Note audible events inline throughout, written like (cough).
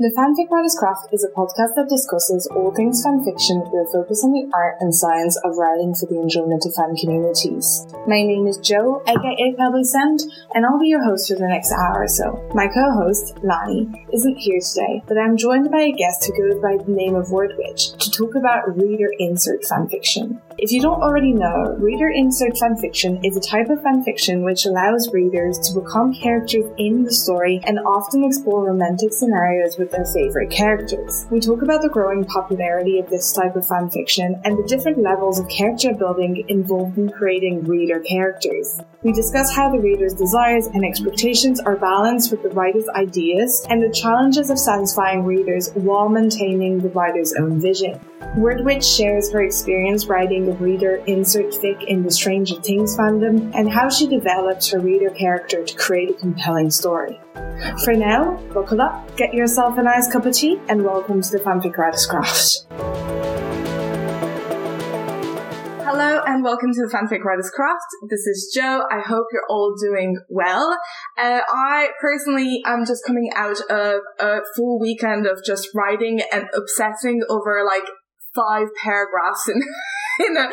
The Fanfic Writer's Craft is a podcast that discusses all things fanfiction with a focus on the art and science of writing for the enjoyment of fan communities. My name is Jo, aka Pebbly Sand, and I'll be your host for the next hour or so. My co-host, Lani, isn't here today, but I'm joined by a guest who goes by the name of Word-Wytch to talk about reader insert fanfiction. If you don't already know, reader insert fanfiction is a type of fanfiction which allows readers to become characters in the story and often explore romantic scenarios with their favorite characters. We talk about the growing popularity of this type of fanfiction and the different levels of character building involved in creating reader characters. We discuss how the reader's desires and expectations are balanced with the writer's ideas and the challenges of satisfying readers while maintaining the writer's own vision. Word-Wytch shares her experience writing the reader insert fic in the Stranger Things fandom and how she developed her reader character to create a compelling story. For now, buckle up, get yourself a nice cup of tea, and welcome to the Fanfic Writer's Craft. Hello and welcome to the Fanfic Writer's Craft. This is Jo. I hope you're all doing well. Uh, I personally am just coming out of a full weekend of just writing and obsessing over like five paragraphs in (laughs) in a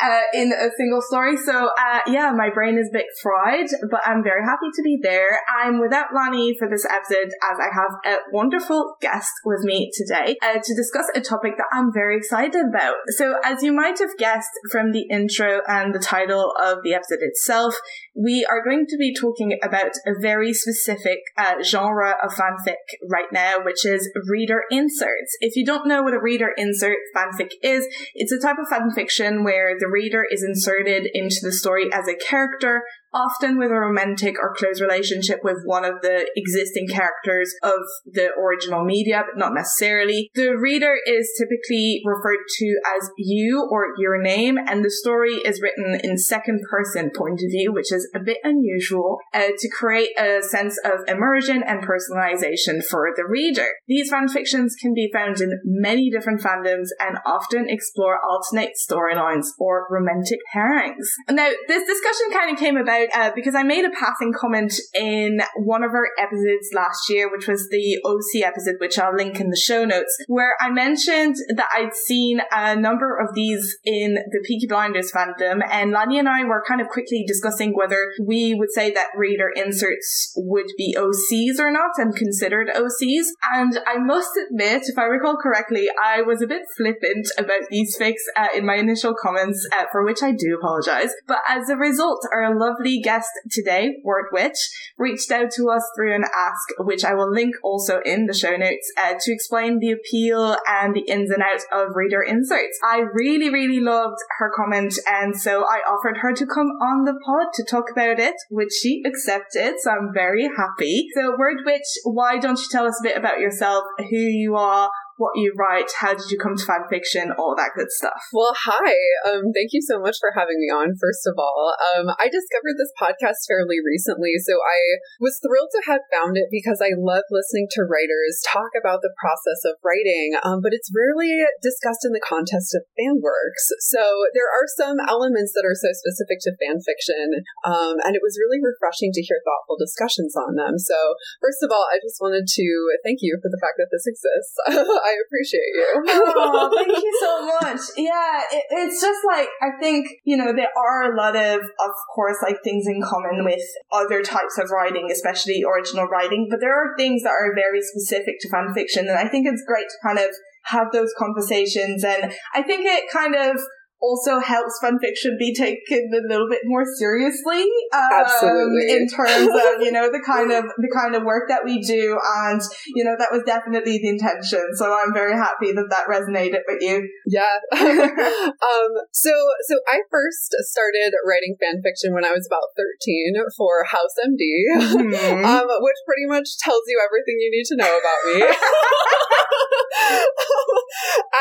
uh, in a single story. So uh, yeah, my brain is a bit fried, but I'm very happy to be there. I'm without Lani for this episode as I have a wonderful guest with me today uh, to discuss a topic that I'm very excited about. So as you might have guessed from the intro and the title of the episode itself, we are going to be talking about a very specific uh, genre of fanfic right now, which is reader inserts. If you don't know what a reader insert fanfic is, it's a type of fanfiction where the reader is inserted into the story as a character often with a romantic or close relationship with one of the existing characters of the original media, but not necessarily. The reader is typically referred to as you or your name, and the story is written in second person point of view, which is a bit unusual, uh, to create a sense of immersion and personalization for the reader. These fanfictions can be found in many different fandoms and often explore alternate storylines or romantic pairings. Now, this discussion kind of came about uh, because I made a passing comment in one of our episodes last year, which was the OC episode, which I'll link in the show notes, where I mentioned that I'd seen a number of these in the Peaky Blinders fandom, and Lani and I were kind of quickly discussing whether we would say that reader inserts would be OCs or not and considered OCs. And I must admit, if I recall correctly, I was a bit flippant about these fics uh, in my initial comments, uh, for which I do apologize. But as a result, our lovely guest today, Word-Wytch, reached out to us through an ask, which I will link also in the show notes, uh, to explain the appeal and the ins and outs of reader inserts. I really, really loved her comment, and so I offered her to come on the pod to talk about it, which she accepted, so I'm very happy. So, Word-Wytch, why don't you tell us a bit about yourself, who you are, what you write, how did you come to fan fiction, all that good stuff. Well, hi. Um, thank you so much for having me on, first of all. Um, I discovered this podcast fairly recently, so I was thrilled to have found it because I love listening to writers talk about the process of writing, um, but it's rarely discussed in the context of fan works. So there are some elements that are so specific to fan fiction, um, and it was really refreshing to hear thoughtful discussions on them. So, first of all, I just wanted to thank you for the fact that this exists. (laughs) I appreciate you. (laughs) oh, thank you so (laughs) much. Yeah, it, it's just like, I think, you know, there are a lot of, of course, like things in common with other types of writing, especially original writing, but there are things that are very specific to fan fiction. And I think it's great to kind of have those conversations. And I think it kind of also helps fan fiction be taken a little bit more seriously. Um, Absolutely. In terms of, you know, the kind of, the kind of work that we do. And, you know, that was definitely the intention. So I'm very happy that that resonated with you. Yeah. (laughs) um, so, so I first started writing fan fiction when I was about 13 for House MD, mm-hmm. (laughs) um, which pretty much tells you everything you need to know about me. (laughs)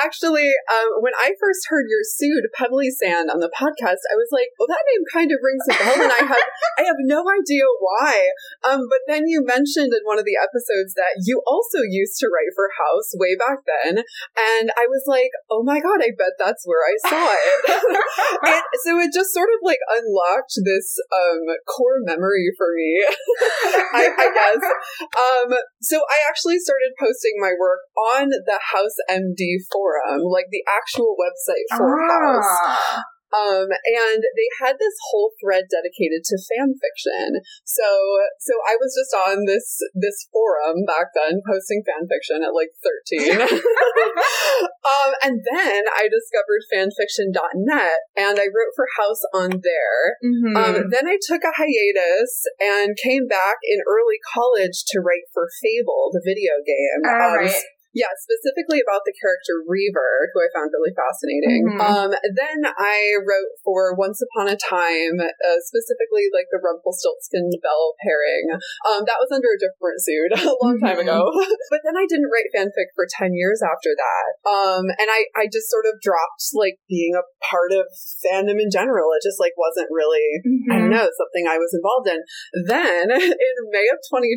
Actually, um, when I first heard your pseud Pebbly Sand on the podcast, I was like, "Oh, that name kind of rings a bell," and I have I have no idea why. Um, but then you mentioned in one of the episodes that you also used to write for House way back then, and I was like, "Oh my god, I bet that's where I saw it." (laughs) it so it just sort of like unlocked this um core memory for me, (laughs) I, I guess. Um, so I actually started posting my work on the House MD forum, like the actual website for ah. House. Um, and they had this whole thread dedicated to fan fiction. So, so I was just on this, this forum back then posting fan fiction at like 13. (laughs) um, and then I discovered fanfiction.net and I wrote for House on there. Mm-hmm. Um, then I took a hiatus and came back in early college to write for Fable, the video game. All um, right. Yeah, specifically about the character Reaver, who I found really fascinating. Mm-hmm. Um, then I wrote for Once Upon a Time, uh, specifically like the Rumpelstiltskin Belle pairing. Um, that was under a different pseud (laughs) a long time mm-hmm. ago. (laughs) but then I didn't write fanfic for 10 years after that. Um, and I, I just sort of dropped like being a part of fandom in general. It just like wasn't really, mm-hmm. I don't mm-hmm. know, something I was involved in. Then (laughs) in May of 22,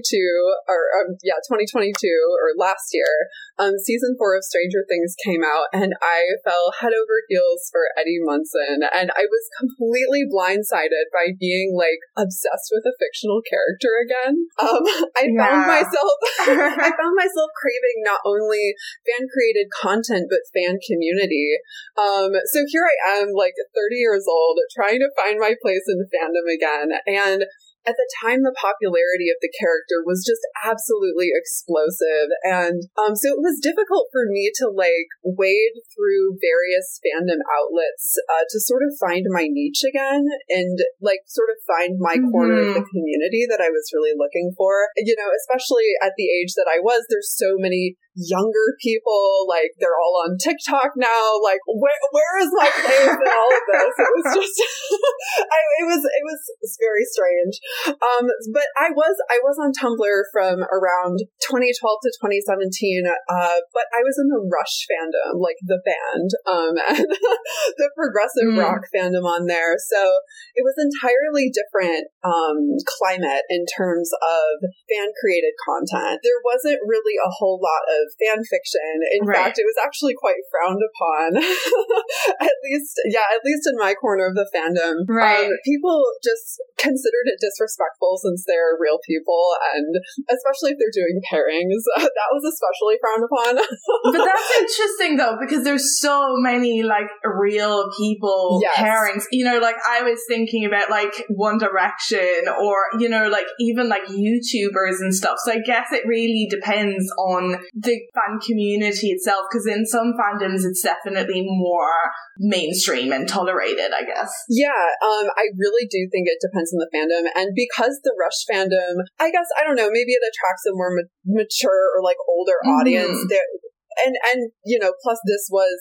or um, yeah, 2022, or last year, um, season four of Stranger Things came out, and I fell head over heels for Eddie Munson, and I was completely blindsided by being like obsessed with a fictional character again. Um, (laughs) I yeah. found myself, (laughs) (laughs) I found myself craving not only fan created content but fan community. Um, so here I am, like 30 years old, trying to find my place in fandom again, and at the time the popularity of the character was just absolutely explosive and um, so it was difficult for me to like wade through various fandom outlets uh, to sort of find my niche again and like sort of find my mm-hmm. corner of the community that i was really looking for you know especially at the age that i was there's so many younger people, like they're all on TikTok now. Like, where where is my place in all of this? It was just, (laughs) I, it was it was, very strange. Um, but I was I was on Tumblr from around 2012 to 2017. Uh, but I was in the Rush fandom, like the band, um, (laughs) and the progressive mm. rock fandom on there. So it was entirely different um climate in terms of fan created content. There wasn't really a whole lot of fan fiction. In right. fact, it was actually quite frowned upon. (laughs) at least, yeah, at least in my corner of the fandom. Right. Um, people just considered it disrespectful since they're real people, and especially if they're doing pairings, (laughs) that was especially frowned upon. (laughs) but that's interesting though, because there's so many like real people yes. pairings. You know, like I was thinking about like One Direction or, you know, like even like YouTubers and stuff. So I guess it really depends on the the fan community itself because in some fandoms it's definitely more mainstream and tolerated i guess yeah um i really do think it depends on the fandom and because the rush fandom i guess i don't know maybe it attracts a more ma- mature or like older mm-hmm. audience and and you know plus this was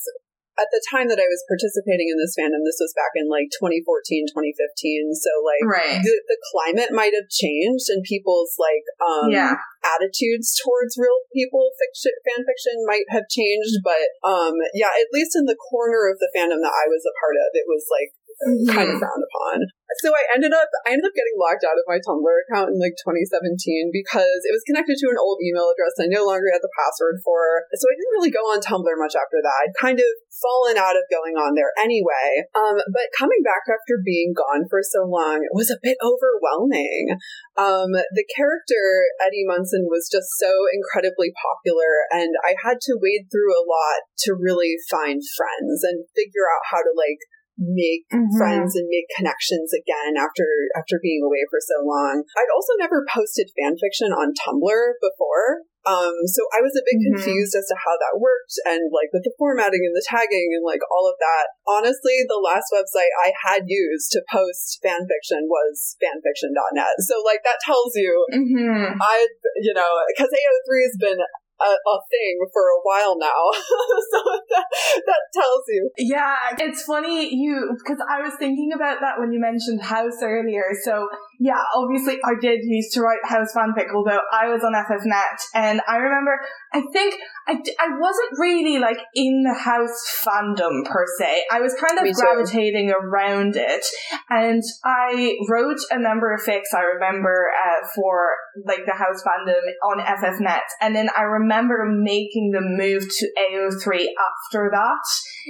at the time that I was participating in this fandom, this was back in like 2014, 2015. So like right. the, the climate might have changed and people's like um yeah. attitudes towards real people fiction fan fiction might have changed. But um yeah, at least in the corner of the fandom that I was a part of, it was like mm-hmm. kind of frowned upon. So I ended up I ended up getting locked out of my Tumblr account in like 2017 because it was connected to an old email address I no longer had the password for. So I didn't really go on Tumblr much after that. I'd kind of fallen out of going on there anyway. Um, but coming back after being gone for so long was a bit overwhelming. Um, the character Eddie Munson was just so incredibly popular, and I had to wade through a lot to really find friends and figure out how to like make mm-hmm. friends and make connections again after after being away for so long. I'd also never posted fan fiction on Tumblr before. Um, so I was a bit mm-hmm. confused as to how that worked and like with the formatting and the tagging and like all of that. Honestly, the last website I had used to post fan fiction was fanfiction.net. So like that tells you mm-hmm. I, you know, because AO3 has been a, a thing for a while now. (laughs) so that, that tells you. Yeah, it's funny you because I was thinking about that when you mentioned house earlier. So yeah, obviously I did used to write house fanfic, although I was on FFnet, and I remember, I think I, I wasn't really like in the house fandom per se. I was kind of gravitating around it, and I wrote a number of fics. I remember uh, for like the house fandom on FFnet, and then I remember making the move to AO3 after that,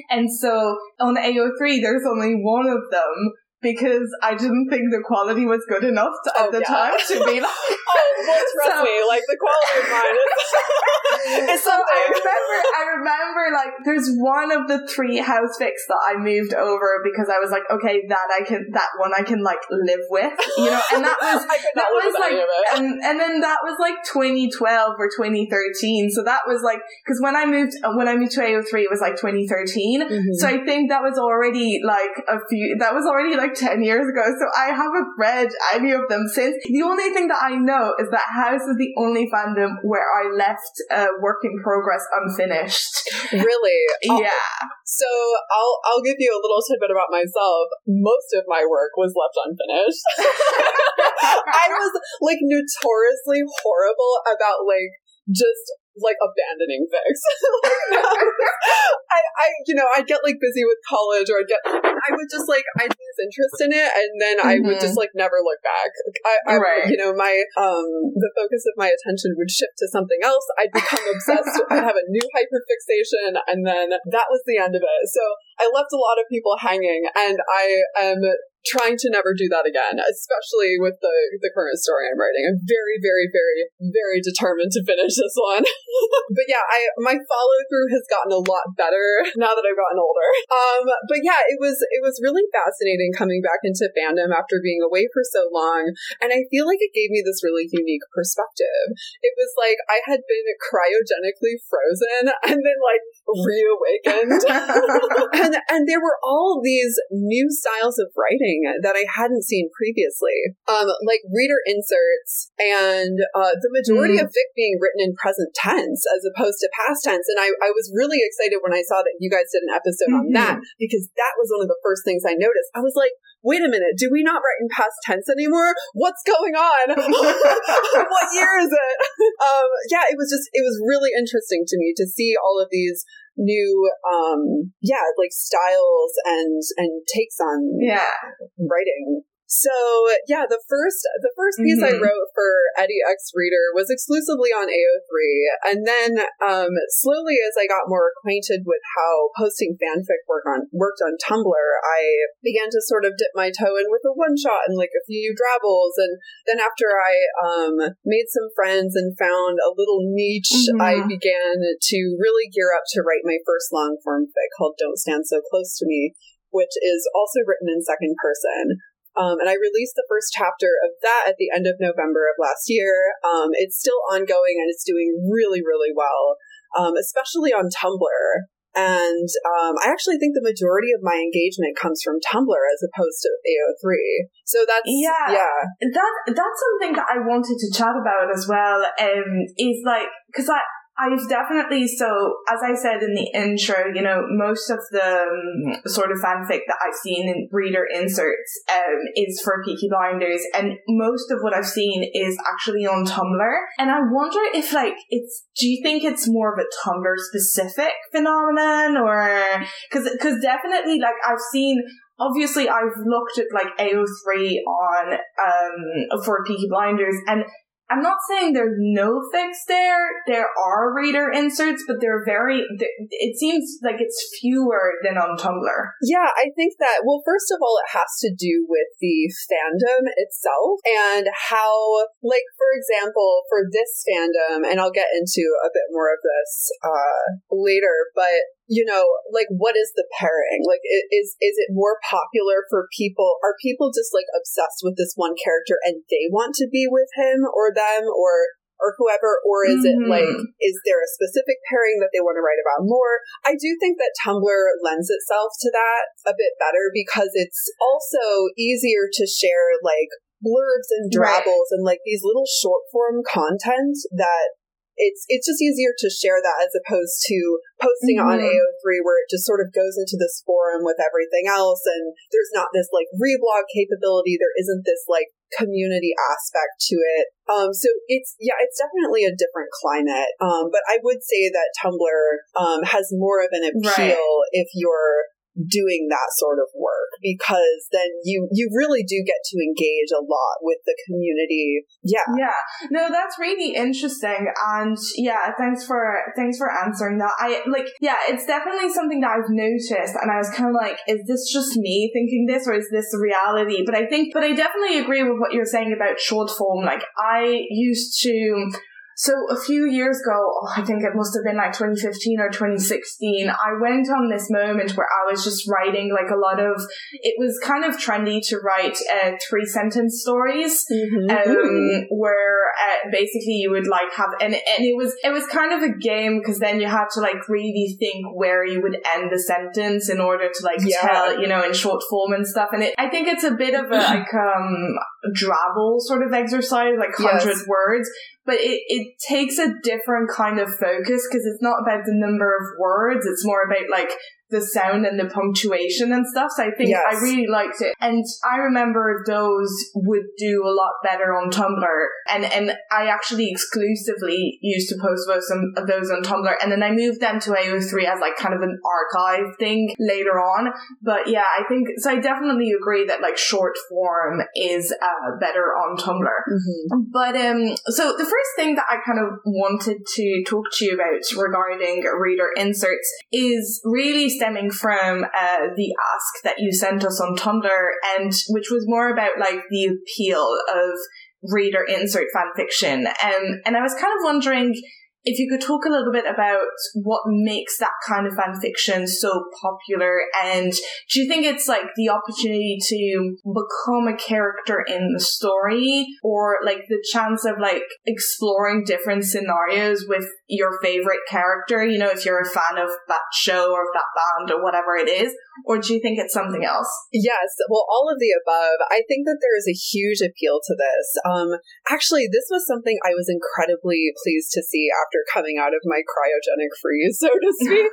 and so on AO3 there's only one of them because I didn't think the quality was good enough to, at oh, the yeah. time to be (laughs) like. oh, trust (laughs) so, me, like the quality of mine is. (laughs) so I remember, I remember, like, there's one of the three house fics that I moved over because I was like, okay, that I can, that one I can like live with, you know, and that was that was like, and and then that was like 2012 or 2013, so that was like because when I moved when I moved to AO3, it was like 2013, mm-hmm. so I think that was already like a few, that was already like like 10 years ago, so I haven't read any of them since. The only thing that I know is that House is the only fandom where I left a work in progress unfinished. Really? (laughs) yeah. So I'll I'll give you a little tidbit about myself. Most of my work was left unfinished. (laughs) I was like notoriously horrible about like just like abandoning fics. (laughs) I, I, you know, I'd get like busy with college or I'd get, I would just like, I'd lose interest in it and then mm-hmm. I would just mm-hmm. like never look back. I, I right. you know, my, um, the focus of my attention would shift to something else. I'd become obsessed. (laughs) I'd have a new hyperfixation and then that was the end of it. So I left a lot of people hanging and I am trying to never do that again, especially with the, the current story I'm writing. I'm very, very, very, very determined to finish this one. (laughs) but yeah, I my follow through has gotten a lot better now that I've gotten older. Um, but yeah, it was it was really fascinating coming back into fandom after being away for so long, and I feel like it gave me this really unique perspective. It was like I had been cryogenically frozen and then like reawakened, (laughs) (laughs) and and there were all these new styles of writing that I hadn't seen previously, um, like reader inserts and uh, the majority mm. of fic being written in present tense as opposed to past tense. And I, I was really excited when I saw that you guys did an episode mm-hmm. on that mm-hmm. because that was one of the first things I noticed. I was like, wait a minute, do we not write in past tense anymore? What's going on? (laughs) what year is it? (laughs) Um, yeah, it was just, it was really interesting to me to see all of these new um yeah like styles and and takes on yeah. writing so yeah, the first the first piece mm-hmm. I wrote for Eddie X Reader was exclusively on AO3, and then um, slowly as I got more acquainted with how posting fanfic work on worked on Tumblr, I began to sort of dip my toe in with a one shot and like a few drabbles, and then after I um, made some friends and found a little niche, mm-hmm. I began to really gear up to write my first long form fic called "Don't Stand So Close to Me." Which is also written in second person. Um, and I released the first chapter of that at the end of November of last year. Um, it's still ongoing and it's doing really, really well, um, especially on Tumblr. And um, I actually think the majority of my engagement comes from Tumblr as opposed to AO3. So that's yeah, yeah. That that's something that I wanted to chat about as well. Um, is like because I I've definitely, so as I said in the intro, you know, most of the um, sort of fanfic that I've seen in reader inserts um, is for Peaky Blinders, and most of what I've seen is actually on Tumblr. And I wonder if, like, it's, do you think it's more of a Tumblr specific phenomenon, or, cause, cause definitely, like, I've seen obviously I've looked at like AO3 on um for Peaky Blinders and I'm not saying there's no fics there. There are reader inserts, but they're very, it seems like it's fewer than on Tumblr. Yeah, I think that, well, first of all, it has to do with the fandom itself and how, like, for example, for this fandom, and I'll get into a bit more of this uh, later, but you know, like what is the pairing? Like, is is it more popular for people? Are people just like obsessed with this one character and they want to be with him or them or or whoever, or is mm-hmm. it like is there a specific pairing that they want to write about more? I do think that Tumblr lends itself to that a bit better because it's also easier to share like blurbs and drabbles right. and like these little short form content that it's it's just easier to share that as opposed to posting mm-hmm. on AO3 where it just sort of goes into this forum with everything else and there's not this like reblog capability. There isn't this like community aspect to it. Um, so it's yeah, it's definitely a different climate. Um, but I would say that Tumblr um, has more of an appeal right. if you're doing that sort of work because then you you really do get to engage a lot with the community. Yeah. Yeah. No that's really interesting. And yeah thanks for thanks for answering that. I like yeah it's definitely something that i've noticed and i was kind of like is this just me thinking this or is this reality? But i think but i definitely agree with what you're saying about short form. Like i used to so a few years ago, oh, I think it must have been like 2015 or 2016, I went on this moment where I was just writing like a lot of, it was kind of trendy to write uh, three sentence stories, mm-hmm. um, where uh, basically you would like have, and, and it was, it was kind of a game because then you had to like really think where you would end the sentence in order to like yeah. tell, you know, in short form and stuff. And it, I think it's a bit of a (laughs) like, um, Drabble sort of exercise, like 100 yes. words, but it, it takes a different kind of focus because it's not about the number of words, it's more about like the sound and the punctuation and stuff. So I think yes. I really liked it. And I remember those would do a lot better on Tumblr. And, and I actually exclusively used to post those on, those on Tumblr. And then I moved them to AO3 as like kind of an archive thing later on. But yeah, I think, so I definitely agree that like short form is uh, better on Tumblr. Mm-hmm. But, um, so the first thing that I kind of wanted to talk to you about regarding reader inserts is really stemming from uh, the ask that you sent us on Tumblr, and which was more about like the appeal of reader insert fan fiction. Um, and I was kind of wondering if you could talk a little bit about what makes that kind of fan fiction so popular and do you think it's like the opportunity to become a character in the story or like the chance of like exploring different scenarios with your favorite character you know if you're a fan of that show or that band or whatever it is or do you think it's something else? Yes well all of the above. I think that there is a huge appeal to this. Um actually this was something i was incredibly pleased to see after after coming out of my cryogenic freeze, so to speak,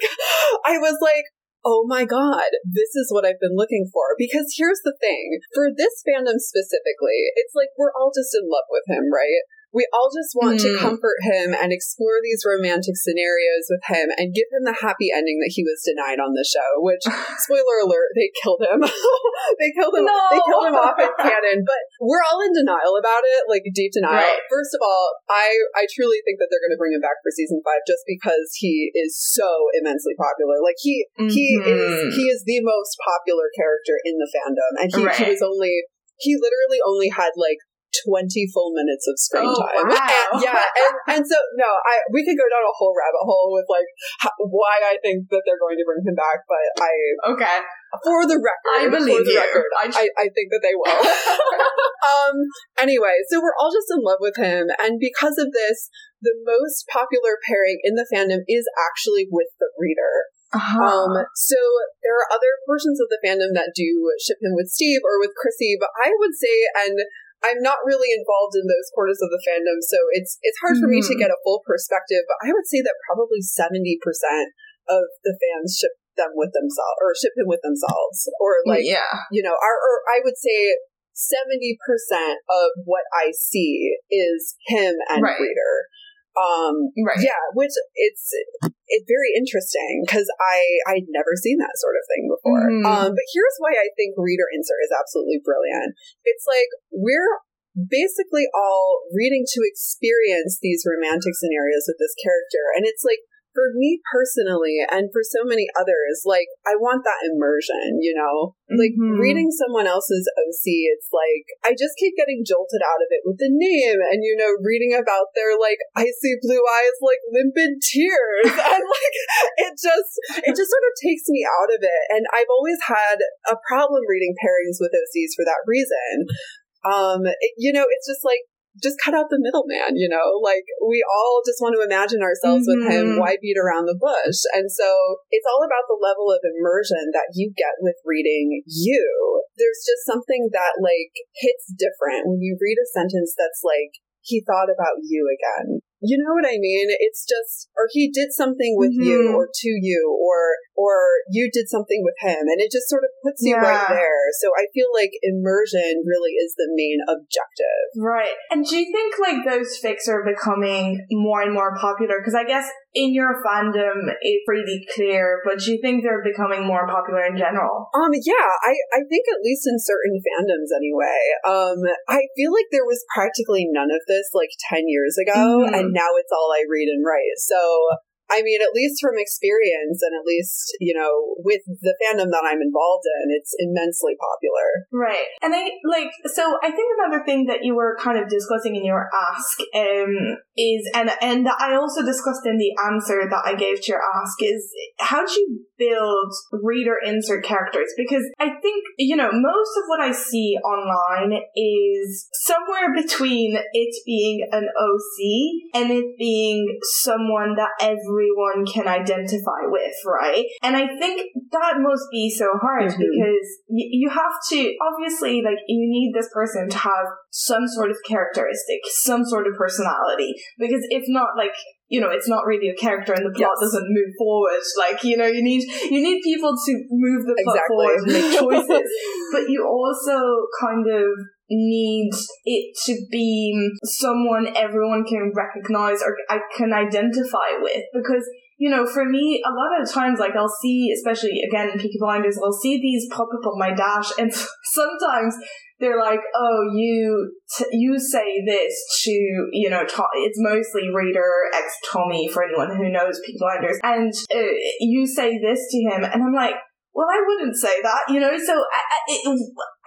I was like, oh my god, this is what I've been looking for. Because here's the thing for this fandom specifically, it's like we're all just in love with him, right? We all just want mm. to hmm. comfort him and explore these romantic scenarios with him and give him the happy ending that he was denied on the show, which (laughs) spoiler alert, they killed him. (laughs) they killed him no. they killed him off in canon. But we're all in denial about it, like deep denial. Right. First of all, I I truly think that they're gonna bring him back for season five just because he is so immensely popular. Like he mm-hmm. he is he is the most popular character in the fandom. And he, right. he was only he literally only had like 20 full minutes of screen oh, time. Wow. And, (laughs) yeah. And, and so, no, I, we could go down a whole rabbit hole with like how, why I think that they're going to bring him back, but I, okay. For the record, I believe you. Record, I, I, I think that they will. (laughs) (laughs) um, anyway, so we're all just in love with him. And because of this, the most popular pairing in the fandom is actually with the reader. Uh-huh. Um, so there are other portions of the fandom that do ship him with Steve or with Chrissy, but I would say, and I'm not really involved in those quarters of the fandom, so it's it's hard for mm. me to hmm. get a full perspective. But I would say that probably seventy percent of the fans ship them with themselves or ship him with themselves, or like yeah, you know, our, or I would say seventy percent of what I see is him and right. reader. Um, right. Yeah, which it's it's very interesting because I I'd never seen that sort of thing before. Mm. Um, but here's why I think reader insert is absolutely brilliant. It's like we're basically all reading to experience these romantic scenarios with this character, and it's like for me personally and for so many others, like I want that immersion, you know? Like mm-hmm. reading someone else's OC, it's like I just keep getting jolted out of it with the name and you know, reading about their like icy blue eyes like limpid tears (laughs) and like it just it just sort of takes me out of it. And I've always had a problem reading pairings with OCs for that reason. Um, it, you know, it's just like just cut out the middleman, you know? Like, we all just want to imagine ourselves mm-hmm. with him. Mm-hmm. Why beat around the bush? And so it's all about the level of immersion that you get with reading you. There's just something that, like, hits different when you read a sentence that's like, he thought about you again. You know what I mean? It's just, or he did something with mm-hmm. you or to you or, or you did something with him and it just sort of puts you yeah. right there. So I feel like immersion really is the main objective. Right. And do you think like those fics are becoming more and more popular? Because I guess in your fandom, it's pretty clear, but do you think they're becoming more popular in general? Um, yeah, I, I think at least in certain fandoms anyway. Um, I feel like there was practically none of this like 10 years ago, mm-hmm. and now it's all I read and write. So I mean, at least from experience and at least, you know, with the fandom that I'm involved in, it's immensely popular. Right. And I like, so I think another thing that you were kind of discussing in your ask, um, is, and, and I also discussed in the answer that I gave to your ask is how do you build reader insert characters? Because I think, you know, most of what I see online is somewhere between it being an OC and it being someone that every everyone can identify with, right? And I think that must be so hard mm-hmm. because y- you have to, obviously, like, you need this person to have some sort of characteristic, some sort of personality, because if not, like, you know, it's not really a character and the plot yes. doesn't move forward. Like, you know, you need, you need people to move the plot exactly. forward and make choices. (laughs) but you also kind of need it to be someone everyone can recognize or I can identify with because you know, for me, a lot of times, like I'll see, especially again in Peaky Blinders, I'll see these pop up on my dash, and (laughs) sometimes they're like, "Oh, you t- you say this to you know, it's mostly reader ex Tommy for anyone who knows Peaky Blinders, and uh, you say this to him," and I'm like, "Well, I wouldn't say that," you know. So I, I, it,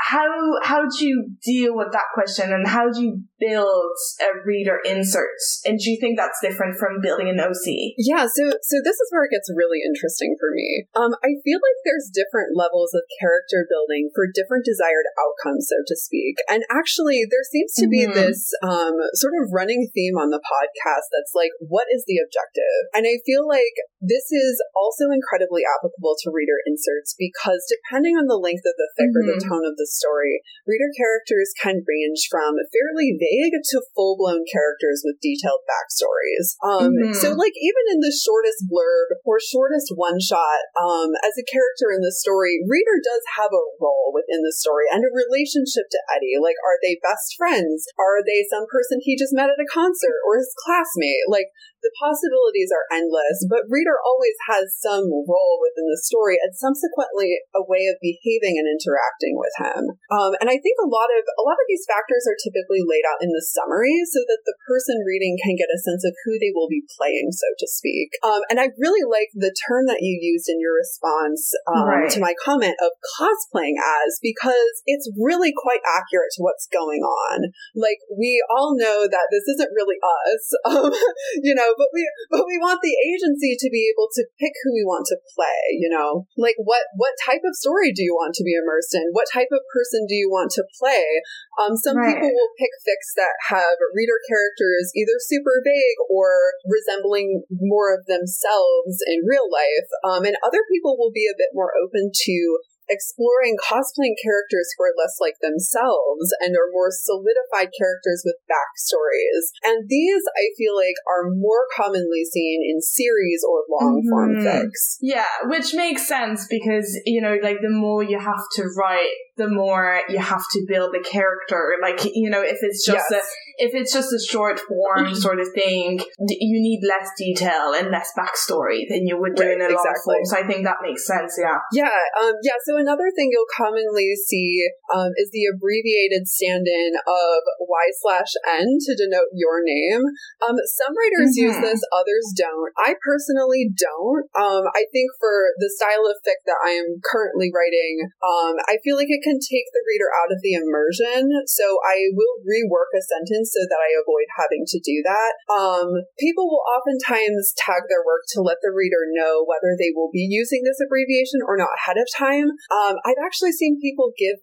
how how do you deal with that question and how do you build a reader insert and do you think that's different from building an oc yeah so so this is where it gets really interesting for me um i feel like there's different levels of character building for different desired outcomes so to speak and actually there seems to be mm-hmm. this um sort of running theme on the podcast that's like what is the objective and i feel like this is also incredibly applicable to reader inserts because depending on the length of the fic mm-hmm. or the mm-hmm. tone of the story, reader characters can range from fairly vague to full blown characters with detailed backstories. Um, mm-hmm. So, like, even in the shortest blurb or shortest one shot, um, as a character in the story, reader does have a role within the story and a relationship to Eddie. Like, are they best friends? Are they some person he just met at a concert or his classmate? Like, the possibilities are endless, but reader always has some role within the story and subsequently a way of behaving and interacting with him. Um, and I think a lot of a lot of these factors are typically laid out in the summary so that the person reading can get a sense of who they will be playing, so to speak. Um, and I really like the term that you used in your response um, right. to my comment of cosplaying as because it's really quite accurate to what's going on. Like we all know that this isn't really us, (laughs) um, you know but we but we want the agency to be able to pick who we want to play, you know? Like what what type of story do you want to be immersed in? What type of person do you want to play? Um some right. people will pick fics that have reader characters either super vague or resembling more of themselves in real life. Um and other people will be a bit more open to exploring cosplaying characters who are less like themselves and are more solidified characters with backstories. And these, I feel like, are more commonly seen in series or long form mm-hmm. fics. Yeah, which makes sense because, you know, like the more you have to write, the more you have to build the character. Like, you know, if it's just yes. a if it's just a short form mm-hmm. sort of thing, you need less detail and less backstory than you would do right, in a long exactly. form. So I think that makes sense. Yeah. Yeah. Um, yeah. So another thing you'll commonly see um, is the abbreviated stand-in of Y slash N to denote your name. Um, some writers mm-hmm. use this, others don't. I personally don't. Um, I think for the style of fic that I am currently writing, um, I feel like it can take the reader out of the immersion. So I will rework a sentence so that I avoid having to do that. Um, people will oftentimes tag their work to let the reader know whether they will be using this abbreviation or not ahead of time. Um, I've actually seen people give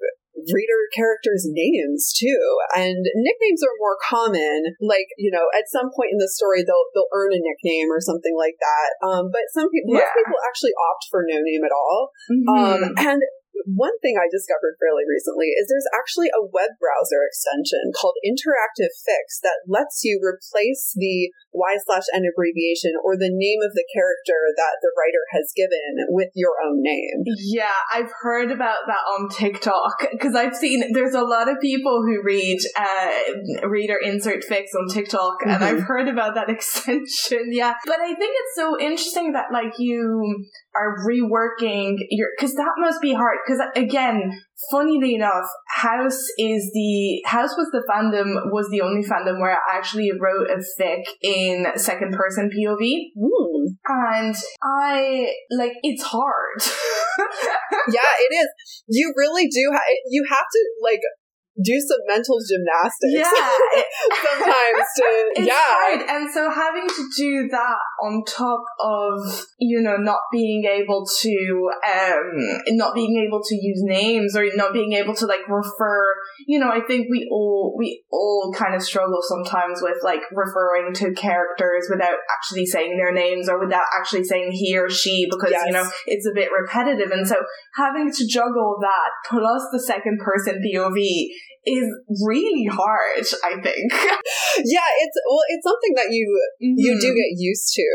reader characters' names too. And nicknames are more common. Like, you know, at some point in the story they'll they'll earn a nickname or something like that. Um, but some people yeah. most people actually opt for no name at all. Mm-hmm. Um, and one thing I discovered fairly recently is there's actually a web browser extension called Interactive Fics that lets you replace the Y slash N abbreviation or the name of the character that the writer has given with your own name. Yeah, I've heard about that on TikTok because I've seen there's a lot of people who read uh, reader insert fics on TikTok, mm-hmm. and I've heard about that (laughs) extension. Yeah, but I think it's so interesting that like you are reworking your because that must be hard because again funnily enough house is the house was the fandom was the only fandom where i actually wrote a fic in second person pov Ooh. Hmm. and i like it's hard. (laughs) Yeah it is. You really do ha- you have to like do some mental gymnastics. Yeah. (laughs) sometimes to, (laughs) it's yeah. Hard. And so having to do that on top of, you know, not being able to, um, not being able to use names or not being able to like refer, you know, I think we all, we all kind of struggle sometimes with like referring to characters without actually saying their names or without actually saying he or she because, yes. you know, it's a bit repetitive. And so having to juggle that plus the second person POV is really hard, I think. (laughs) yeah, it's well, it's something that you mm-hmm. you do get used to.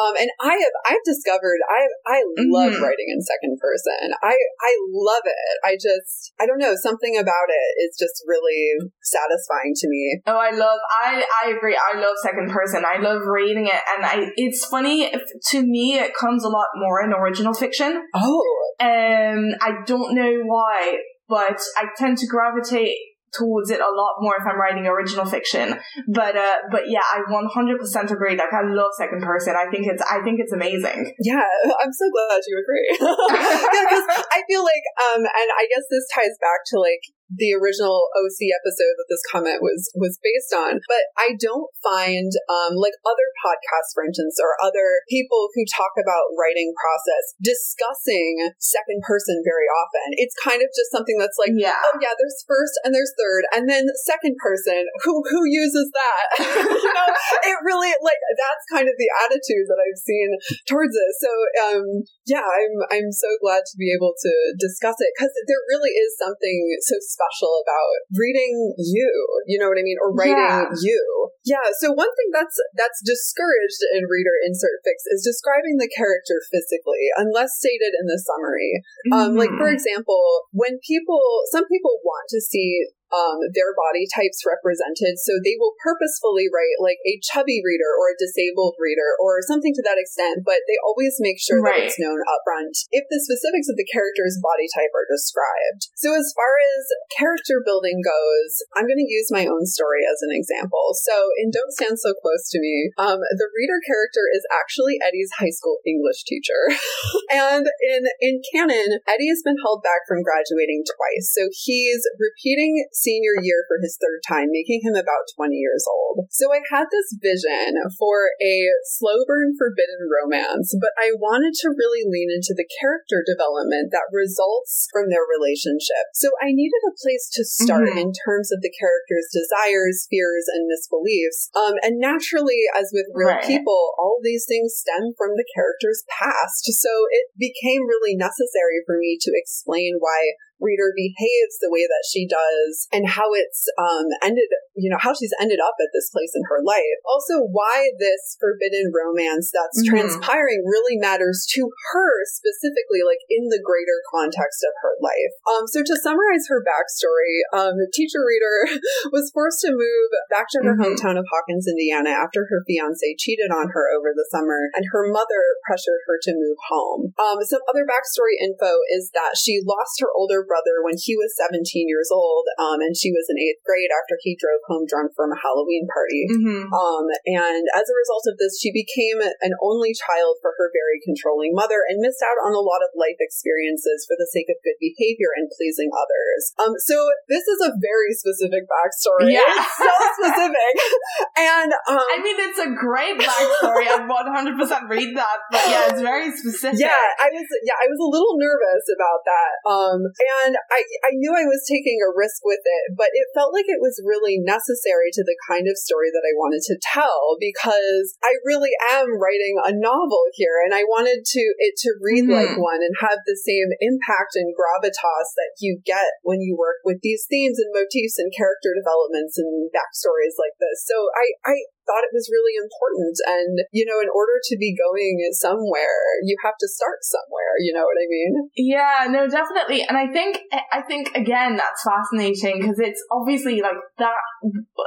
Um, and I have I've discovered I I love mm-hmm. writing in second person. I I love it. I just I don't know something about it is just really satisfying to me. Oh, I love I I agree. I love second person. I love reading it, and I it's funny to me. It comes a lot more in original fiction. Oh, um, I don't know why but I tend to gravitate towards it a lot more if I'm writing original fiction. But uh, but yeah, I 100% agree. Like I love second person. I think it's I think it's amazing. Yeah, (laughs) I'm so glad you agree. (laughs) yeah, because I feel like um, and I guess this ties back to like the original OC episode that this comment was was based on. But I don't find um, like other podcasts, for instance, or other people who talk about writing process discussing second person very often. It's kind of just something that's like, yeah. oh yeah, there's first and there's third, and then second person. Who who uses that? (laughs) you know, it really like that's kind of the attitude that I've seen towards it. So um, yeah, I'm I'm so glad to be able to discuss it because there really is something so special about reading you. You know what I mean? Or writing yeah. you. Yeah. So one thing that's that's discouraged in reader insert fics is describing the character physically, unless stated in the summary. Mm-hmm. Um, like for mm-hmm. example, when people, some people want to see um, their body types represented. So they will purposefully write like a chubby reader or a disabled reader or something to that extent, but they always make sure right. that it's known upfront if the specifics of the character's body type are described. So as far as character building goes, I'm going to use my own story as an example. So in Don't Stand So Close to Me, um, the reader character is actually Eddie's high school English teacher. (laughs) and in, in canon, Eddie has been held back from graduating twice. So he's repeating senior year for his third time, making him about 20 years old. So I had this vision for a slow burn forbidden romance, but I wanted to really lean into the character development that results from their relationship. So I needed a place to start mm-hmm. in terms of the character's desires, fears, and misbeliefs. Um, and naturally, as with real right. people, all these things stem from the character's past. So it became really necessary for me to explain why reader behaves the way that she does and how it's um, ended, you know, how she's ended up at this place in her life. Also, why this forbidden romance that's mm-hmm. transpiring really matters to her specifically, like in the greater context of her life. Um, so to summarize her backstory, um, teacher reader (laughs) was forced to move back to her mm-hmm. hometown of Hawkins, Indiana after her fiance cheated on her over the summer and her mother pressured her to move home. Um, some other backstory info is that she lost her older brother when he was 17 years old, um, and she was in eighth grade after he drove home drunk from a Halloween party. Mm-hmm. Um, and as a result of this, she became an only child for her very controlling mother and missed out on a lot of life experiences for the sake of good behavior and pleasing others. Um, so this is a very specific backstory. Yeah. It's so specific. (laughs) and um, I mean, it's a great backstory. I 100% read that, but yeah, it's very specific. Yeah, I was yeah, I was a little nervous about that. Um, And I, I knew I was taking a risk with it, but it felt like it was really necessary to the kind of story that I wanted to tell because I really am writing a novel here and I wanted to it to read mm-hmm. like one and have the same impact and gravitas that you get when you work with these themes and motifs and character developments and backstories like this. So I, I thought it was really important. And, you know, in order to be going somewhere, you have to start somewhere. You know what I mean? Yeah, no, definitely. And I think, I think again, that's fascinating because it's obviously like that,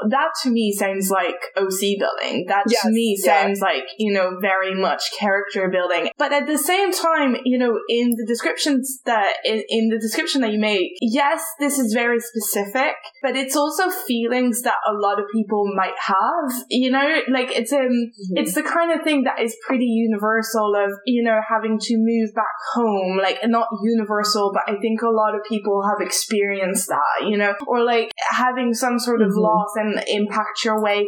that to me sounds like OC building. That yes, to me sounds yeah. like, you know, very much character building. But at the same time, you know, in the descriptions that, in, in the description that you make, yes, this is very specific, but it's also feelings that a lot of people might have. You you know like it's um mm-hmm. it's the kind of thing that is pretty universal of you know having to move back home like not universal but i think a lot of people have experienced that you know or like having some sort of mm-hmm. loss and impact your way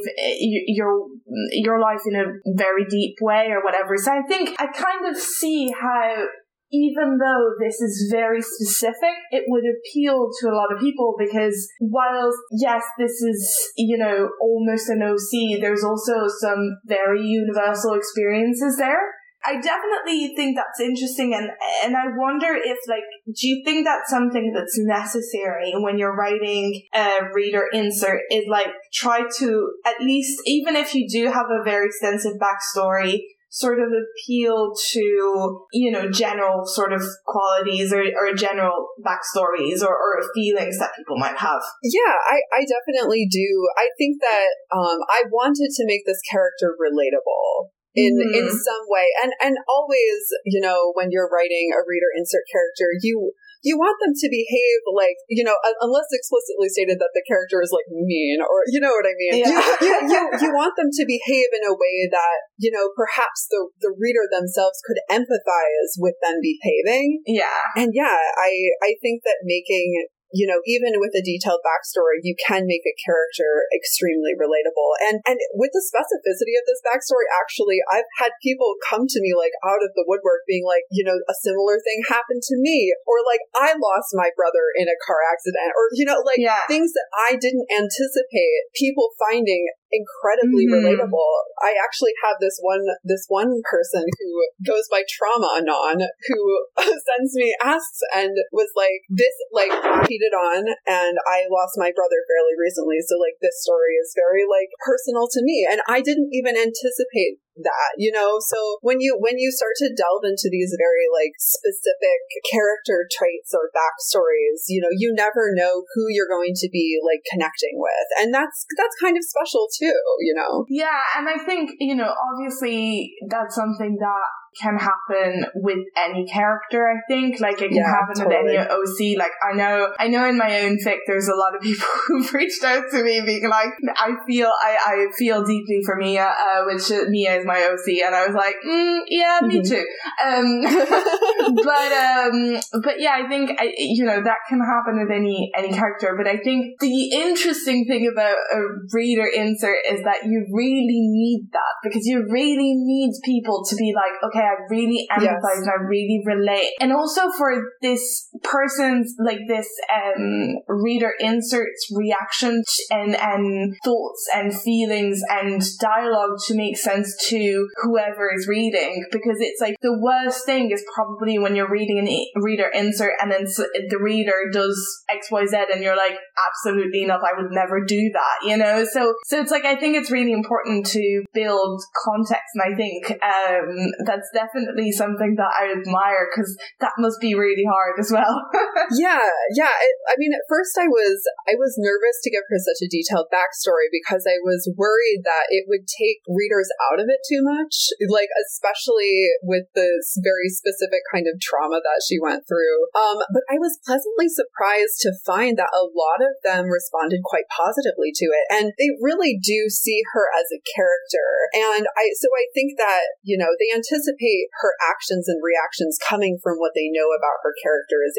your your life in a very deep way or whatever so i think i kind of see how even though this is very specific, it would appeal to a lot of people because whilst, yes, this is, you know, almost an OC, there's also some very universal experiences there. I definitely think that's interesting and and I wonder if like do you think that's something that's necessary when you're writing a reader insert is like try to at least even if you do have a very extensive backstory sort of appeal to, you know, general sort of qualities or, or general backstories or, or feelings that people might have. Yeah, I, I definitely do. I think that um, I wanted to make this character relatable in mm. in some way and and always you know when you're writing a reader insert character you you want them to behave like, you know, unless explicitly stated that the character is like mean or, you know what I mean? Yeah. You, you, you, you, want them to behave in a way that, you know, perhaps the, the reader themselves could empathize with them behaving. Yeah. And yeah, I, I think that making you know, even with a detailed backstory, you can make a character extremely relatable. And and with the specificity of this backstory, actually, I've had people come to me like out of the woodwork being like, you know, a similar thing happened to me, or like I lost my brother in a car accident, or you know, like yeah. things that I didn't anticipate. People finding incredibly mm-hmm. relatable. I actually have this one this one person who goes by Trauma Anon who (laughs) sends me asks and was like this like cheated on and I lost my brother fairly recently so like this story is very like personal to me and I didn't even anticipate that you know? So when you when you start to delve into these very like specific character traits or backstories you know you never know who you're going to be like connecting with. And that's that's kind of special too you know? Yeah and i think you know obviously that's something that can happen with any character, I think. Like it can yeah, happen totally. with any OC. Like I know I know in my own fic there's a lot of people (laughs) who've reached out to me being like, I feel I, I feel deeply for Mia, uh, which Mia is my OC and I was like, mm, yeah, me mm-hmm. too. Um (laughs) but um but yeah, I think I, you know that can happen with any any character, but I think the interesting thing about a reader insert is that you really need that because you really need people to be like, okay, I really empathize yes. I really relate. And also for this person's, like this, um, reader inserts reaction and, and thoughts and feelings and dialogue to make sense to whoever is reading because it's like the worst thing is probably when you're reading a reader insert and then the reader does XYZ and you're like, absolutely not, I would never do that, you know? So, so it's like, I think it's really important to build context and I think, um, that's definitely something that I admire because that must be really hard as well. (laughs) yeah, yeah. It, I mean, at first I was I was nervous to give her such a detailed backstory because I was worried that it would take readers out of it too much, like especially with this very specific kind of trauma that she went through. Um, but I was pleasantly surprised to find that a lot of them responded quite positively to it, and they really do see her as a character. And I so I think that you know they anticipate her actions and reactions coming from what they know about her characterization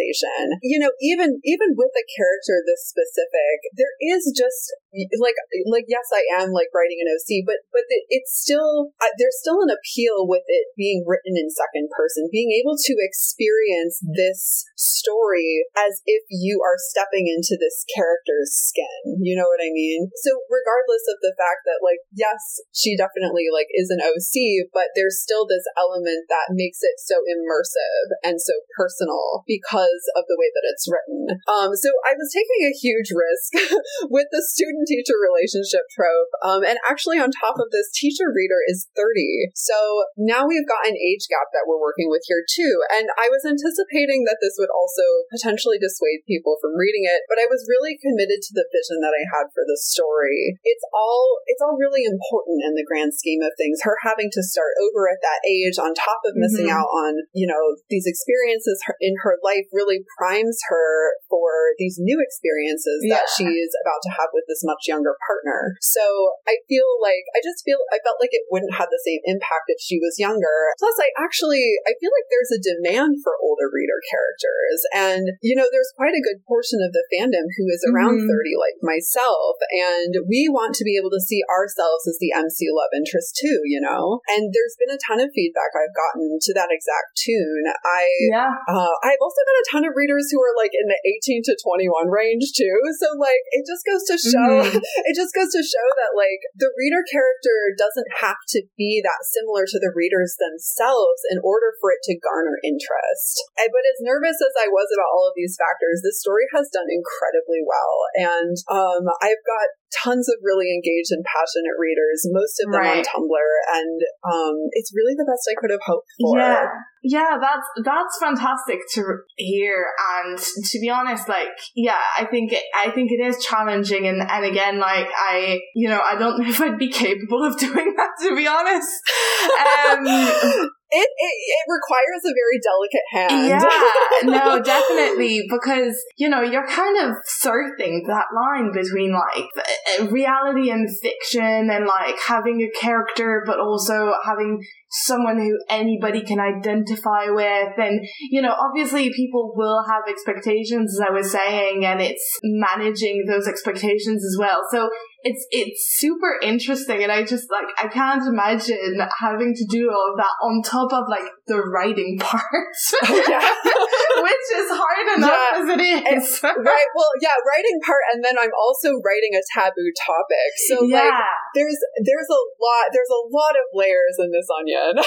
You know, even even with a character this specific, there is just like like yes, I am like writing an OC, but but it's still uh, there's still an appeal with it being written in second person, being able to experience this story as if you are stepping into this character's skin. You know what I mean? So regardless of the fact that like yes, she definitely like is an OC, but there's still this element that makes it so immersive and so personal because of the way that it's written. Um, so I was taking a huge risk (laughs) with the student teacher relationship trope. Um, and actually, on top of this, teacher reader is 30. So now we've got an age gap that we're working with here too. And I was anticipating that this would also potentially dissuade people from reading it, but I was really committed to the vision that I had for the story. It's all it's all really important in the grand scheme of things. Her having to start over at that age on top of missing mm-hmm. out on, you know, these experiences in her life really primes her for these new experiences yeah. that she's about to have with this much younger partner. So I feel like, I just feel, I felt like it wouldn't have the same impact if she was younger. Plus, I actually, I feel like there's a demand for older reader characters. And, you know, there's quite a good portion of the fandom who is around mm-hmm. 30, like myself. And we want to be able to see ourselves as the MC love interest too, you know? And there's been a ton of feedback I've gotten to that exact tune. I, yeah. Uh, I've also got a ton of readers who are like in the 18 to 21 range too. So like, it just goes to show Mm-hmm. (laughs) it just goes to show that like the reader character doesn't have to be that similar to the readers themselves in order for it to garner interest. But as nervous as I was about all of these factors, this story has done incredibly well. And um, I've got tons of really engaged and passionate readers, most of them right. on Tumblr, and um, it's really the best I could have hoped for. Yeah, yeah, that's that's fantastic to hear. And to be honest, like, yeah, I think it, I think it is challenging. And and again, like, I you know, I don't know if I'd be capable of (laughs) doing that. To be honest, um, it, it, it requires a very delicate hand. Yeah, (laughs) no, definitely, because you know you're kind of surfing that line between like reality and fiction, and like having a character, but also having someone who anybody can identify with. And, you know, obviously people will have expectations, as I was saying, and it's managing those expectations as well. So it's, it's super interesting. And I just like, I can't imagine having to do all of that on top of like the writing (laughs) part, oh, which is hard enough yeah. as it is. right. Well, yeah, writing part. And then I'm also writing a taboo topic. So yeah. like, there's, there's a lot, there's a lot of layers in this onion. (laughs) (laughs)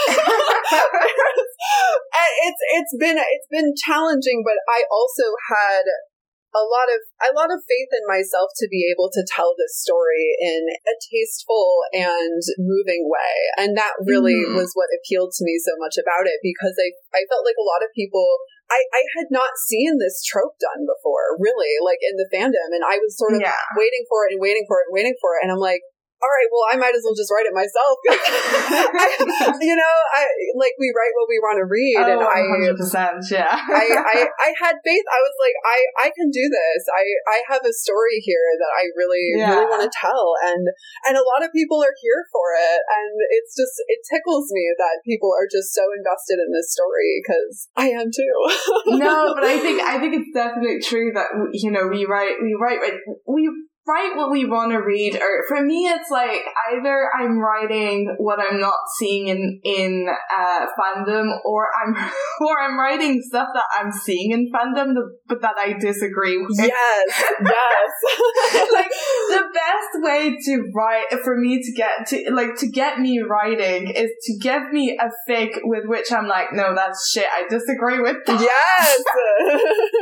it's it's been it's been challenging, but I also had a lot of a lot of faith in myself to be able to tell this story in a tasteful and moving way. And that really mm. was what appealed to me so much about it because I, I felt like a lot of people I, I had not seen this trope done before, really, like in the fandom. And I was sort of yeah. waiting for it and waiting for it and waiting for it. And I'm like, all right, well, I might as well just write it myself. I, (laughs) (laughs) you know, I like we write what we want to read, oh, and I, 100%, yeah. I, I, (laughs) I had faith. I was like, I, I can do this. I, I have a story here that I really, yeah. really want to tell, and and a lot of people are here for it, and it's just it tickles me that people are just so invested in this story because I am too. no, but I think I think it's definitely true that you know we write we write we write what we want to read or for me it's like either i'm writing what i'm not seeing in in uh, fandom or i'm (laughs) or i'm writing stuff that i'm seeing in fandom but that i disagree with. Yes (laughs) yes. (laughs) Like the best way to write for me to get to like to get me writing is to give me a fic with which i'm like no that's shit i disagree with that. yes.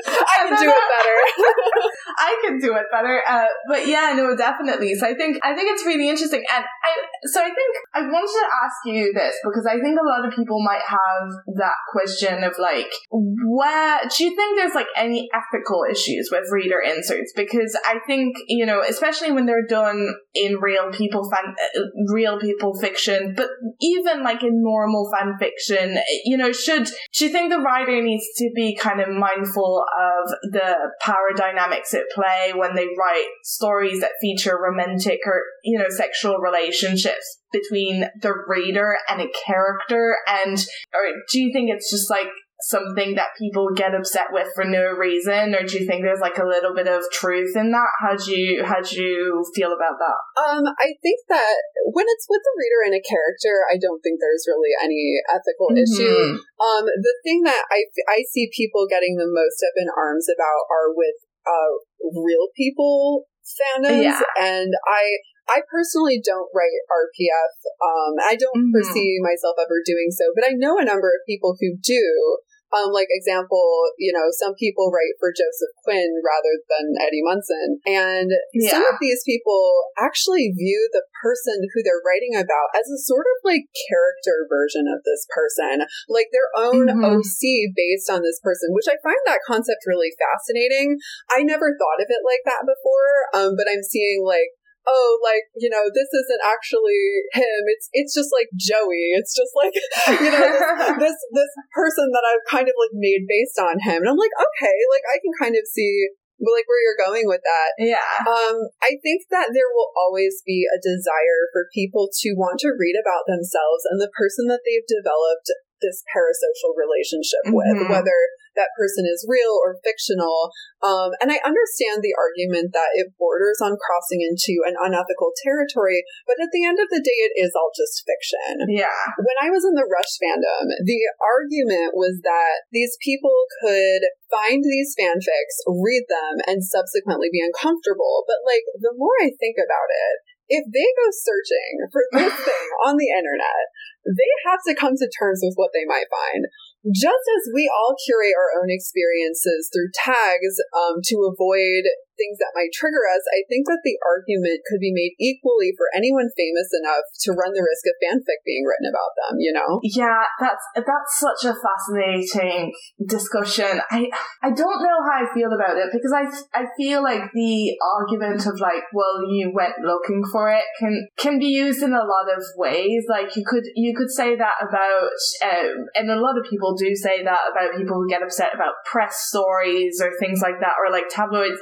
I can do it better. I can do it better uh, but yeah, no, definitely. So I think I think it's really interesting, and I so I think I wanted to ask you this because I think a lot of people might have that question of like, where do you think there's like any ethical issues with reader inserts? Because I think you know, especially when they're done in real people fan, uh, real people fiction, but even like in normal fan fiction, you know, should do you think the writer needs to be kind of mindful of the power dynamics at play when they write? That feature romantic or, you know, sexual relationships between the reader and a character? And, or do you think it's just like something that people get upset with for no reason, or do you think there's like a little bit of truth in that? How do you how do you feel about that? Um, I think that when it's with the reader and a character, I don't think there's really any ethical mm-hmm. issue. Um, the thing that I I see people getting the most up in arms about are with uh real people fandoms, yeah. and I I personally don't write RPF. Um, I don't mm-hmm. foresee myself ever doing so, but I know a number of people who do. Um, like example, you know, some people write for Joseph Quinn rather than Eddie Munson. And yeah. some of these people actually view the person who they're writing about as a sort of like character version of this person, like their own mm-hmm. OC based on this person, which I find that concept really fascinating. I never thought of it like that before. Um, but I'm seeing like oh, like, you know, this isn't actually him. It's, it's just like Joey. It's just like, you know, this, (laughs) this, this person that I've kind of like made based on him. And I'm like, okay, like I can kind of see like where you're going with that. Yeah. Um, I think that there will always be a desire for people to want to read about themselves and the person that they've developed this parasocial relationship mm-hmm. with, whether that person is real or fictional. Um, and I understand the argument that it borders on crossing into an unethical territory, but at the end of the day, it is all just fiction. Yeah. When I was in the Rush fandom, the argument was that these people could find these fanfics, read them, and subsequently be uncomfortable. But like, the more I think about it, if they go searching for this (laughs) thing on the internet, they have to come to terms with what they might find. Just as we all curate our own experiences through tags um, to avoid things that might trigger us, I think that the argument could be made equally for anyone famous enough to run the risk of fanfic being written about them, you know? Yeah, that's that's such a fascinating discussion. I I don't know how I feel about it because I I feel like the argument of like, well, you went looking for it can can be used in a lot of ways. Like you could you could say that about um, and a lot of people do say that about people who get upset about press stories or things like that, or like tabloids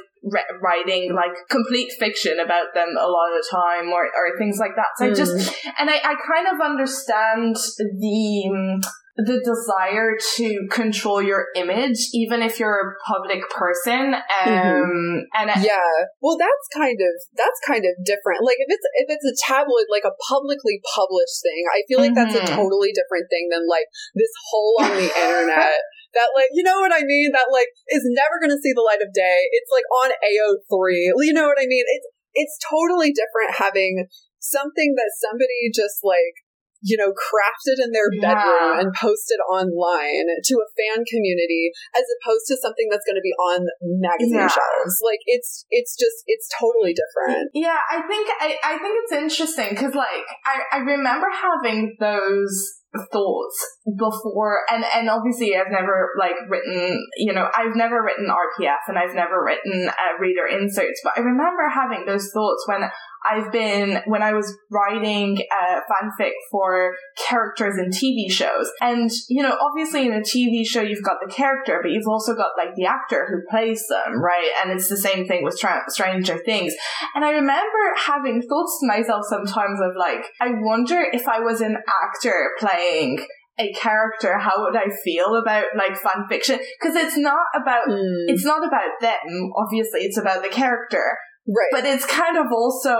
writing like complete fiction about them a lot of the time or, or things like that. So mm. I just, hmm. and I, I kind of understand the, um, the desire to control your image, even if you're a public person. Um, mm-hmm. and yeah, well, that's kind of that's kind of different. Like if it's if it's a tabloid, like a publicly published thing, I feel like mm-hmm. that's a mm-hmm. totally different thing than like this hole on the (laughs) internet. That like, you know what I mean? That like is never going to see the light of day. It's like on AO3. You know what I mean? It's it's totally different having something that somebody just like you know, crafted in their bedroom yeah. and posted online to a fan community as opposed to something that's going to be on magazine yeah. shelves. Like it's, it's just, it's totally different. Yeah. I think, I, I think it's interesting because like, I, I remember having those thoughts before and and obviously I've never like written you know I've never written RPF and I've never written uh, reader inserts but I remember having those thoughts when I've been when I was writing uh, fanfic for characters in TV shows and you know obviously in a TV show you've got the character but you've also got like the actor who plays them right and it's the same thing with Tra- Stranger Things and I remember having thoughts to myself sometimes of like I wonder if I was an actor playing playing a character, how would I feel about like fan fiction? Because it's not about mm. it's not about them. Obviously, it's about the character. Right. But it's kind of also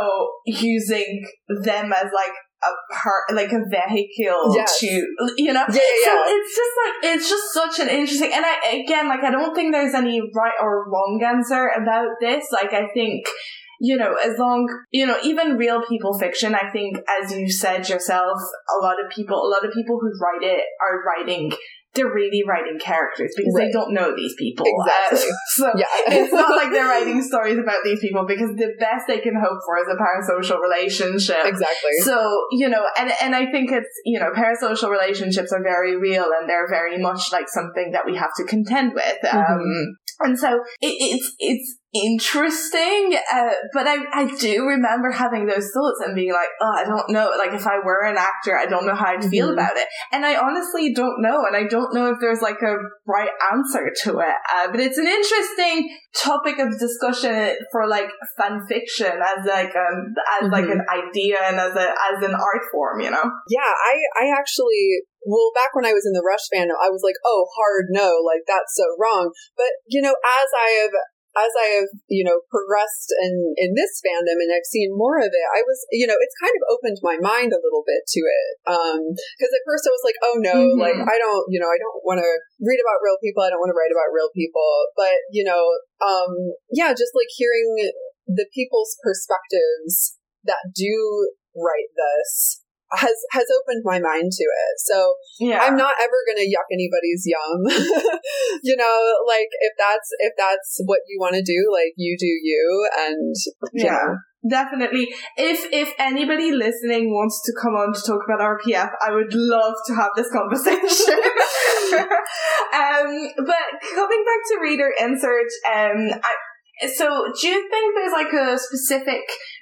using them as like a part, like a vehicle yes. to, you know? Yeah, yeah, So it's just like, it's just such an interesting, and I, again, like, I don't think there's any right or wrong answer about this. Like, I think you know, as long, you know, even real people fiction, I think, as you said yourself, a lot of people, a lot of people who write it are writing they're really writing characters because right. they don't know these people. (laughs) Exactly. Uh, so yeah. (laughs) it's not like they're writing stories about these people because the best they can hope for is a parasocial relationship. Exactly. So, you know, and, and I think it's, you know, parasocial relationships are very real and they're very much like something that we have to contend with. Mm-hmm. Um, and so it, it's, it's, interesting, uh, but I, I do remember having those thoughts and being like, oh, I don't know. Like, if I were an actor, I don't know how I'd mm-hmm. feel about it. And I honestly don't know. And I don't know if there's like a right answer to it. Uh, but it's an interesting topic of discussion for like fan fiction as like, um, as mm-hmm. like an idea and as a, as an art form, you know? Yeah, I, I actually well, back when I was in the Rush fandom, I was like, oh, hard no, like that's so wrong. But, you know, as I have as I have, you know, progressed in, in this fandom and I've seen more of it, I was, you know, it's kind of opened my mind a little bit to it. Um, cause at first I was like, oh no, mm-hmm. like I don't, you know, I don't want to read about real people. I don't want to write about real people. But, you know, um, yeah, just like hearing the people's perspectives that do write this has has opened my mind to it. So yeah. I'm not ever gonna yuck anybody's yum. (laughs) you know, like if that's if that's what you want to do, like you do you, and you yeah. Definitely. If if anybody listening wants to come on to talk about RPF, I would love to have this conversation. (laughs) um, but coming back to reader insert, um, I, so do you think there's like a specific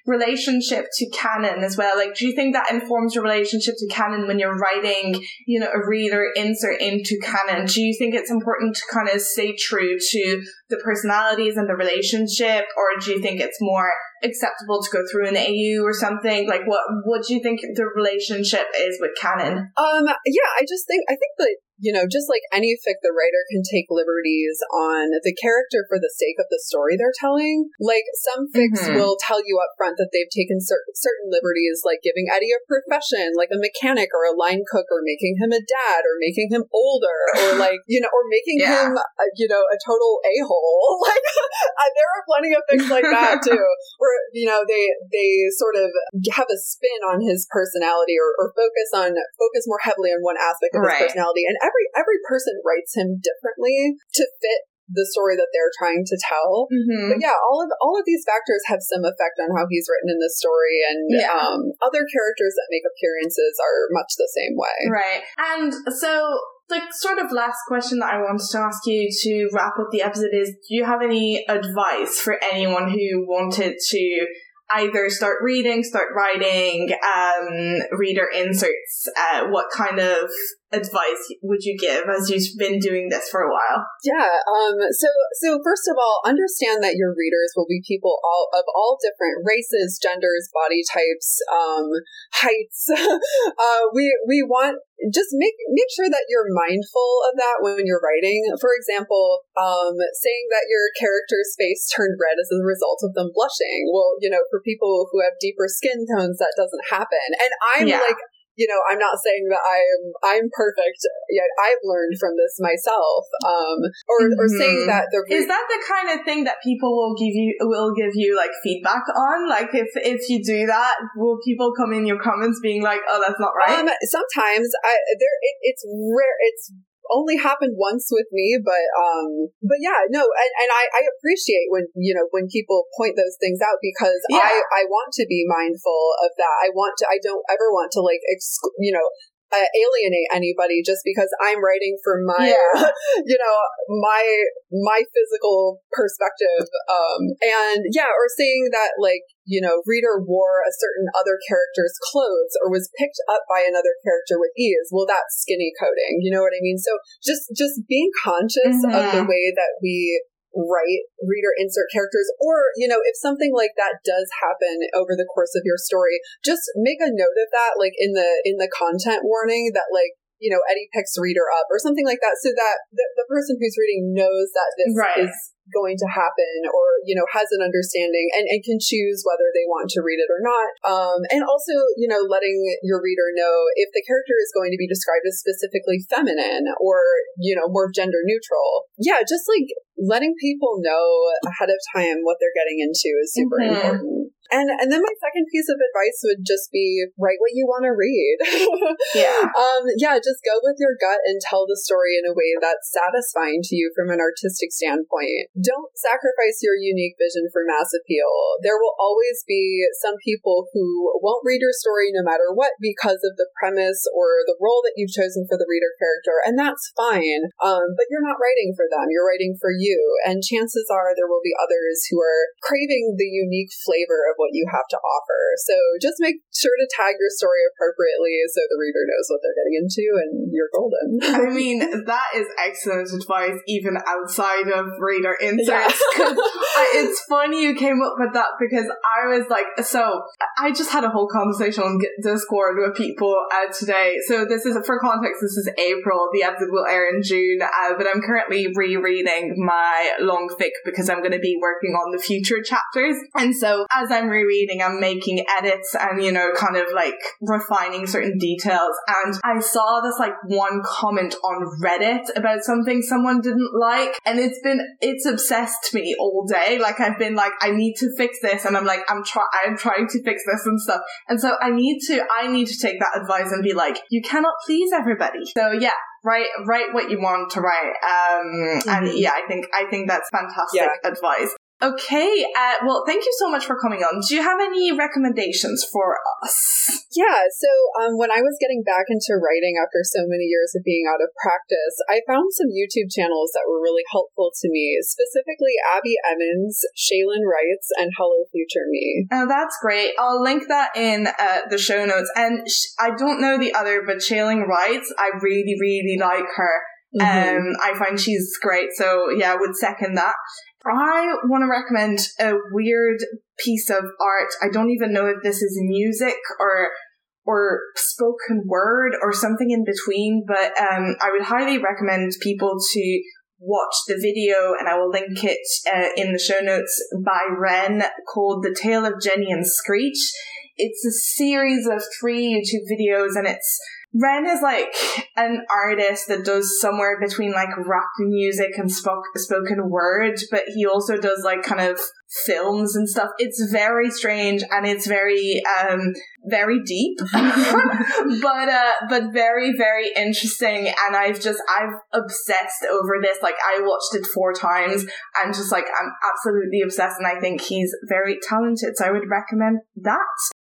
relationship to canon as well? Like, do you think that informs your relationship to canon when you're writing, you know, a reader insert into canon? Do you think it's important to kind of stay true to the personalities and the relationship, or do you think it's more acceptable to go through an AU or something? Like, what what do you think the relationship is with canon? Um, yeah, I just think I think that you know, just like any fic, the writer can take liberties on the character for the sake of the story they're telling. Like some fics mm-hmm. will tell you up front that they've taken certain certain liberties, like giving Eddie a profession, like a mechanic or a line cook, or making him a dad, or making him older, or (laughs) like you know, or making yeah. him a, you know a total a hole. (laughs) Like uh, there are plenty of things like that (laughs) too, where you know they they sort of have a spin on his personality or, or focus on focus more heavily on one aspect of right. his personality and every every person writes him differently to fit the story that they're trying to tell. Mm-hmm. But yeah, all of all of these factors have some effect on how he's written in the story, and yeah. um, other characters that make appearances are much the same way. Right, and so. The sort of last question that I wanted to ask you to wrap up the episode is Do you have any advice for anyone who wanted to either start reading, start writing, um, reader inserts, uh, what kind of advice would you give as you've been doing this for a while? Yeah. Um, so, so first of all, understand that your readers will be people all of all different races, genders, body types, um, heights. (laughs) uh, we, we want just make make sure that you're mindful of that when you're writing. For example, um, saying that your character's face turned red as a result of them blushing. Well, you know, for people who have deeper skin tones, that doesn't happen. And I'm yeah. like you know, I'm not saying that I'm I'm perfect yet. I've learned from this myself. Um, or mm-hmm. or saying that the re- is that the kind of thing that people will give you will give you like feedback on. Like if if you do that, will people come in your comments being like, "Oh, that's not right"? Um, sometimes I there it, it's rare. It's only happened once with me, but um, but yeah, no, and, and I, I appreciate when you know when people point those things out because yeah. I I want to be mindful of that. I want to. I don't ever want to like exc- you know uh, alienate anybody just because I'm writing from my, yeah. (laughs) you know, my my physical perspective. Um, and yeah, or saying that like you know, reader wore a certain other character's clothes or was picked up by another character with ease. Well, that's skinny coding. You know what I mean? So just just being conscious mm-hmm. of the mm-hmm. way that we write reader insert characters or you know if something like that does happen over the course of your story just make a note of that like in the in the content warning that like you know eddie picks reader up or something like that so that the, the person who's reading knows that this right. is going to happen or you know has an understanding and, and can choose whether they want to read it or not um, and also you know letting your reader know if the character is going to be described as specifically feminine or you know more gender neutral yeah just like letting people know ahead of time what they're getting into is super mm-hmm. important and and then my second piece of advice would just be write what you want to read. (laughs) yeah. Um yeah, just go with your gut and tell the story in a way that's satisfying to you from an artistic standpoint. Don't sacrifice your unique vision for mass appeal. There will always be some people who won't read your story no matter what because of the premise or the role that you've chosen for the reader character, and that's fine. Um, but you're not writing for them, you're writing for you. And chances are there will be others who are craving the unique flavor of what you have to offer. So just make sure to tag your story appropriately so the reader knows what they're getting into and you're golden. I mean, that is excellent advice, even outside of reader inserts. Yeah. (laughs) (laughs) it's funny you came up with that because I was like, so I just had a whole conversation on Discord with people uh, today. So this is, for context, this is April. The episode will air in June, uh, but I'm currently rereading my long fic because I'm going to be working on the future chapters. And so as I'm rereading, I'm making edits and, you know, kind of like refining certain details. And I saw this like one comment on Reddit about something someone didn't like. And it's been, it's obsessed me all day. Like I've been like, I need to fix this. And I'm like, I'm trying, I'm trying to fix this and stuff. And so I need to, I need to take that advice and be like, you cannot please everybody. So yeah, write write what you want to write um mm-hmm. and yeah i think i think that's fantastic yeah. advice Okay, uh, well, thank you so much for coming on. Do you have any recommendations for us? Yeah, so um, when I was getting back into writing after so many years of being out of practice, I found some YouTube channels that were really helpful to me, specifically Abbie Emmons, Shaelin Writes, and Hello Future Me. Oh, that's great. I'll link that in uh, the show notes. And sh- I don't know the other, but Shaelin Writes, I really, really like her. Mm-hmm. Um, I find she's great. So yeah, I would second that. I want to recommend a weird piece of art. I don't even know if this is music or or spoken word or something in between, but um, I would highly recommend people to watch the video, and I will link it uh, in the show notes by Ren called "The Tale of Jenny and Screech." It's a series of three YouTube videos, and it's Ren is like an artist that does somewhere between like rock music and spoke, spoken word, but he also does like kind of films and stuff. It's very strange and it's very, um, very deep, (laughs) but, uh, but very, very interesting. And I've just, I've obsessed over this. Like I watched it four times and just like, I'm absolutely obsessed and I think he's very talented. So I would recommend that.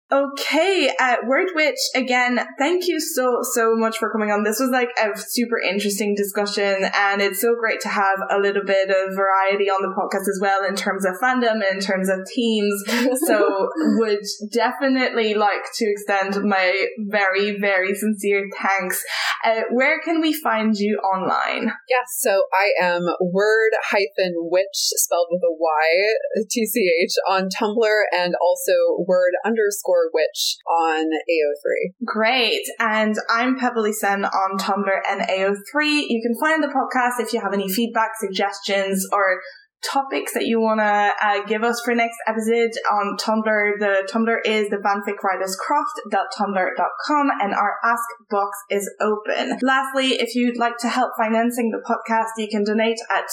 Okay, uh, Word-Wytch, again, thank you so, so much for coming on. This was like a super interesting discussion and it's so great to have a little bit of variety on the podcast as well in terms of fandom, in terms of teams. so (laughs) would definitely like to extend my very, very sincere thanks. Uh, where can we find you online? Yes, so I am word hyphen witch spelled with a Y, T C H, on Tumblr and also word underscore Wytch on AO3. Great. And I'm Pebbly Sand on Tumblr and AO3. You can find the podcast if you have any feedback, suggestions, or topics that you want to uh, give us for next episode on Tumblr. The Tumblr is the fanficwriterscraft.tumblr.com and our ask box is open. Lastly, if you'd like to help financing the podcast, you can donate at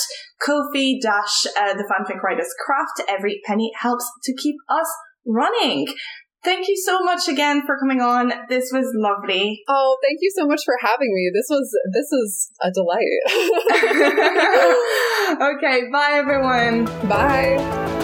Ko-fi dash uh, the. Every penny helps to keep us running. Thank you so much again for coming on. This was lovely. Oh, thank you so much for having me. This was this was a delight. (laughs) (laughs) okay, bye everyone. Bye.